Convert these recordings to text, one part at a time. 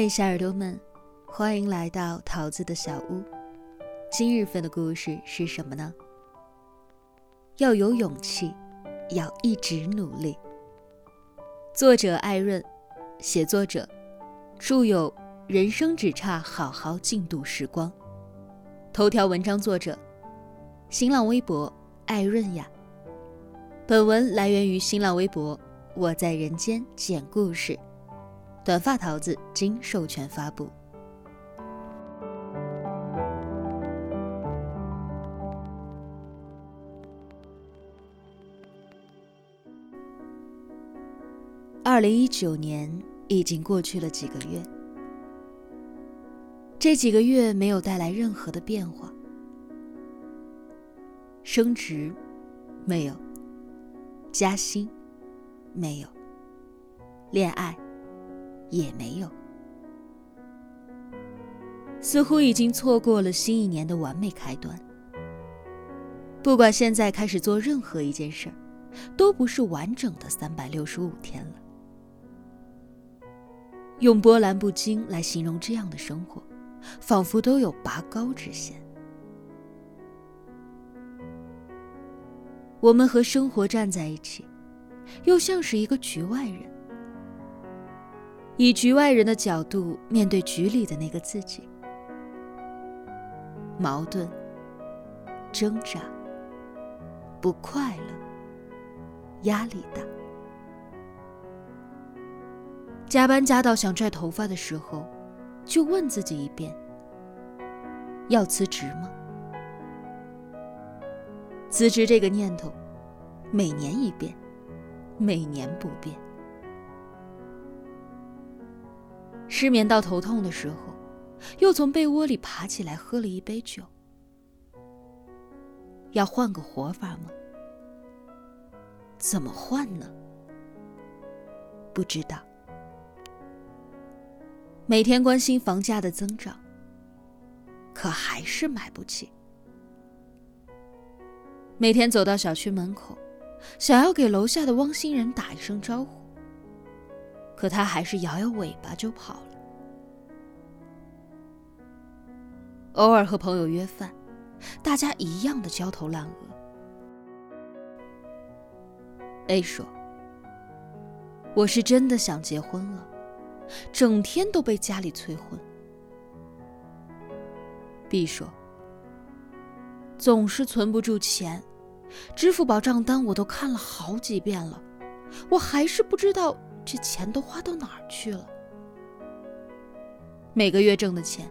嗨，小耳朵们，欢迎来到桃子的小屋。今日份的故事是什么呢？要有勇气，要一直努力。作者艾润，写作者，著有《人生只差好好静度时光》。头条文章作者，新浪微博艾润呀。本文来源于新浪微博，我在人间讲故事。短发桃子经授权发布。二零一九年已经过去了几个月，这几个月没有带来任何的变化，升职没有，加薪没有，恋爱。也没有，似乎已经错过了新一年的完美开端。不管现在开始做任何一件事儿，都不是完整的三百六十五天了。用波澜不惊来形容这样的生活，仿佛都有拔高之嫌。我们和生活站在一起，又像是一个局外人。以局外人的角度面对局里的那个自己，矛盾、挣扎、不快乐、压力大。加班加到想拽头发的时候，就问自己一遍：要辞职吗？辞职这个念头，每年一遍，每年不变。失眠到头痛的时候，又从被窝里爬起来喝了一杯酒。要换个活法吗？怎么换呢？不知道。每天关心房价的增长，可还是买不起。每天走到小区门口，想要给楼下的汪星人打一声招呼。可他还是摇摇尾巴就跑了。偶尔和朋友约饭，大家一样的焦头烂额。A 说：“我是真的想结婚了，整天都被家里催婚。”B 说：“总是存不住钱，支付宝账单我都看了好几遍了，我还是不知道。”这钱都花到哪儿去了？每个月挣的钱，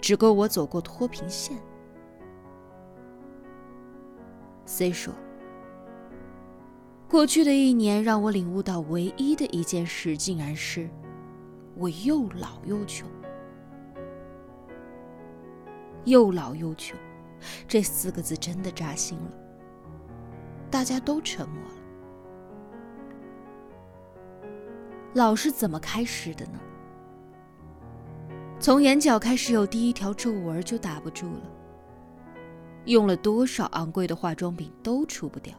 只够我走过脱贫线。C 说：“过去的一年让我领悟到唯一的一件事，竟然是我又老又穷。又老又穷，这四个字真的扎心了。大家都沉默了。”老是怎么开始的呢？从眼角开始有第一条皱纹就打不住了。用了多少昂贵的化妆品都除不掉，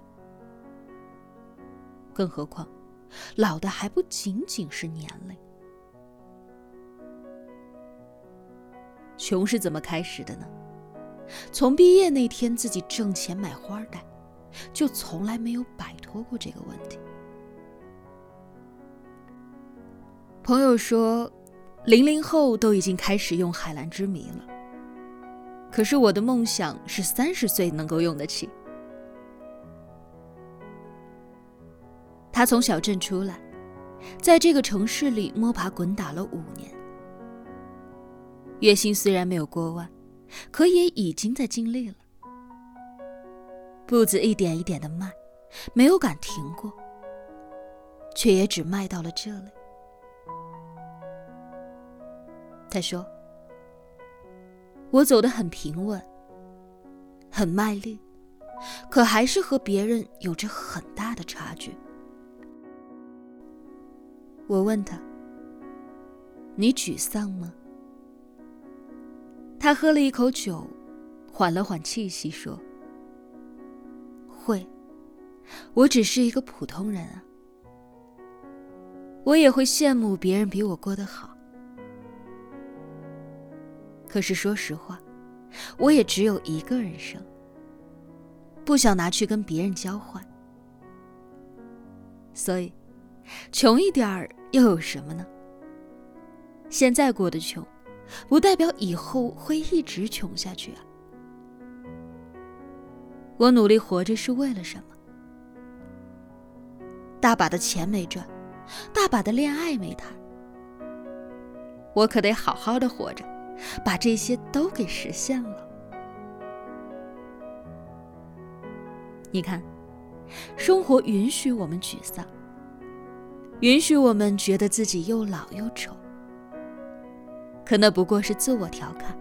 更何况，老的还不仅仅是年龄。穷是怎么开始的呢？从毕业那天自己挣钱买花戴，就从来没有摆脱过这个问题。朋友说，零零后都已经开始用海蓝之谜了。可是我的梦想是三十岁能够用得起。他从小镇出来，在这个城市里摸爬滚打了五年，月薪虽然没有过万，可也已经在尽力了。步子一点一点的迈，没有敢停过，却也只迈到了这里。他说：“我走得很平稳，很卖力，可还是和别人有着很大的差距。”我问他：“你沮丧吗？”他喝了一口酒，缓了缓气息，说：“会，我只是一个普通人啊，我也会羡慕别人比我过得好。”可是说实话，我也只有一个人生，不想拿去跟别人交换。所以，穷一点儿又有什么呢？现在过得穷，不代表以后会一直穷下去啊。我努力活着是为了什么？大把的钱没赚，大把的恋爱没谈，我可得好好的活着，把这些都给实现了。你看，生活允许我们沮丧，允许我们觉得自己又老又丑，可那不过是自我调侃，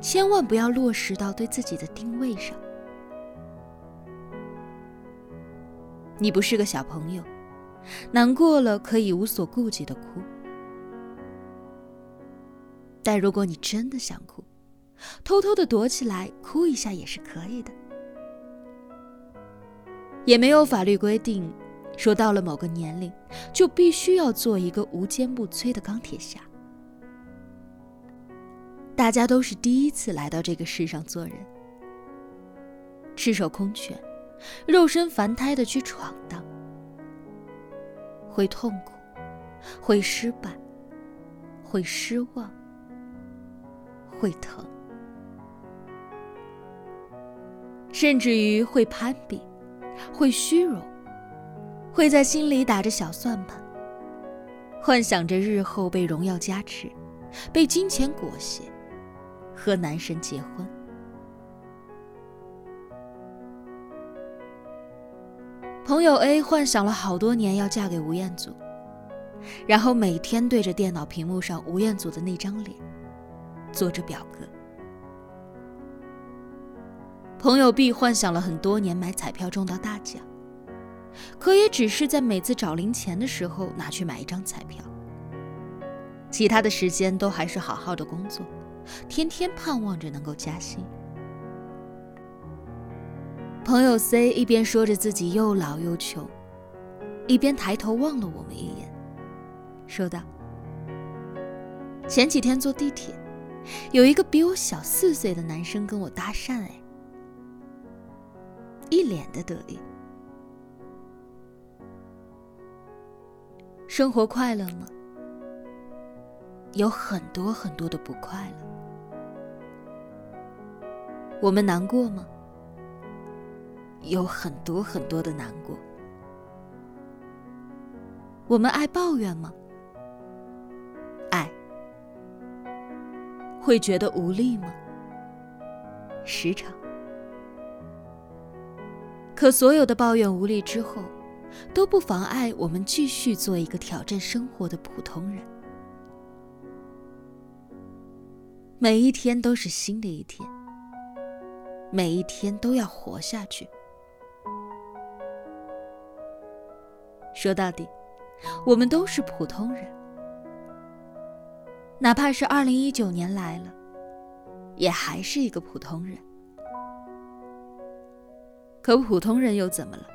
千万不要落实到对自己的定位上。你不是个小朋友，难过了可以无所顾忌的哭。但如果你真的想哭，偷偷的躲起来哭一下也是可以的。也没有法律规定，说到了某个年龄就必须要做一个无坚不摧的钢铁侠。大家都是第一次来到这个世上做人，赤手空拳。肉身凡胎的去闯荡，会痛苦，会失败，会失望，会疼，甚至于会攀比，会虚荣，会在心里打着小算盘，幻想着日后被荣耀加持，被金钱裹挟，和男神结婚。朋友 A 幻想了好多年要嫁给吴彦祖，然后每天对着电脑屏幕上吴彦祖的那张脸做着表格。朋友 B 幻想了很多年买彩票中到大奖，可也只是在每次找零钱的时候拿去买一张彩票，其他的时间都还是好好的工作，天天盼望着能够加薪。朋友 C 一边说着自己又老又穷，一边抬头望了我们一眼，说道：“前几天坐地铁，有一个比我小四岁的男生跟我搭讪，哎，一脸的得意。生活快乐吗？有很多很多的不快乐。我们难过吗？”有很多很多的难过，我们爱抱怨吗？会觉得无力吗？时常。可所有的抱怨无力之后，都不妨碍我们继续做一个挑战生活的普通人。每一天都是新的一天，每一天都要活下去。说到底，我们都是普通人，哪怕是二零一九年来了，也还是一个普通人。可普通人又怎么了？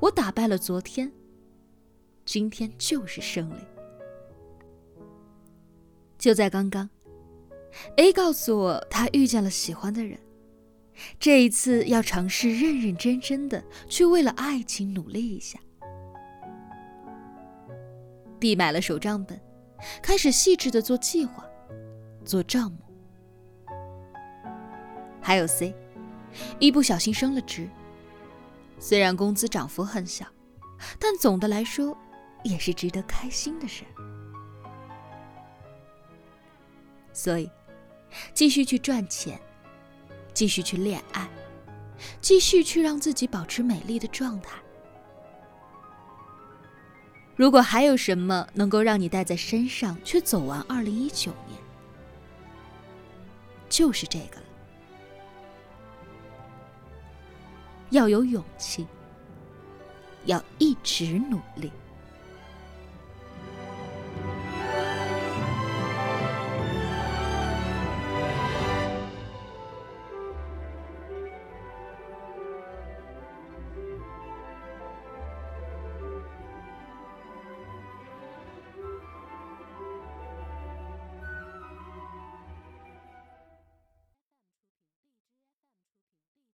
我打败了昨天，今天就是胜利。就在刚刚，A 告诉我他遇见了喜欢的人，这一次要尝试认认真真的去为了爱情努力一下。B 买了手账本，开始细致的做计划，做账目。还有 C，一不小心升了职，虽然工资涨幅很小，但总的来说也是值得开心的事。所以，继续去赚钱，继续去恋爱，继续去让自己保持美丽的状态。如果还有什么能够让你带在身上去走完二零一九年，就是这个了。要有勇气，要一直努力。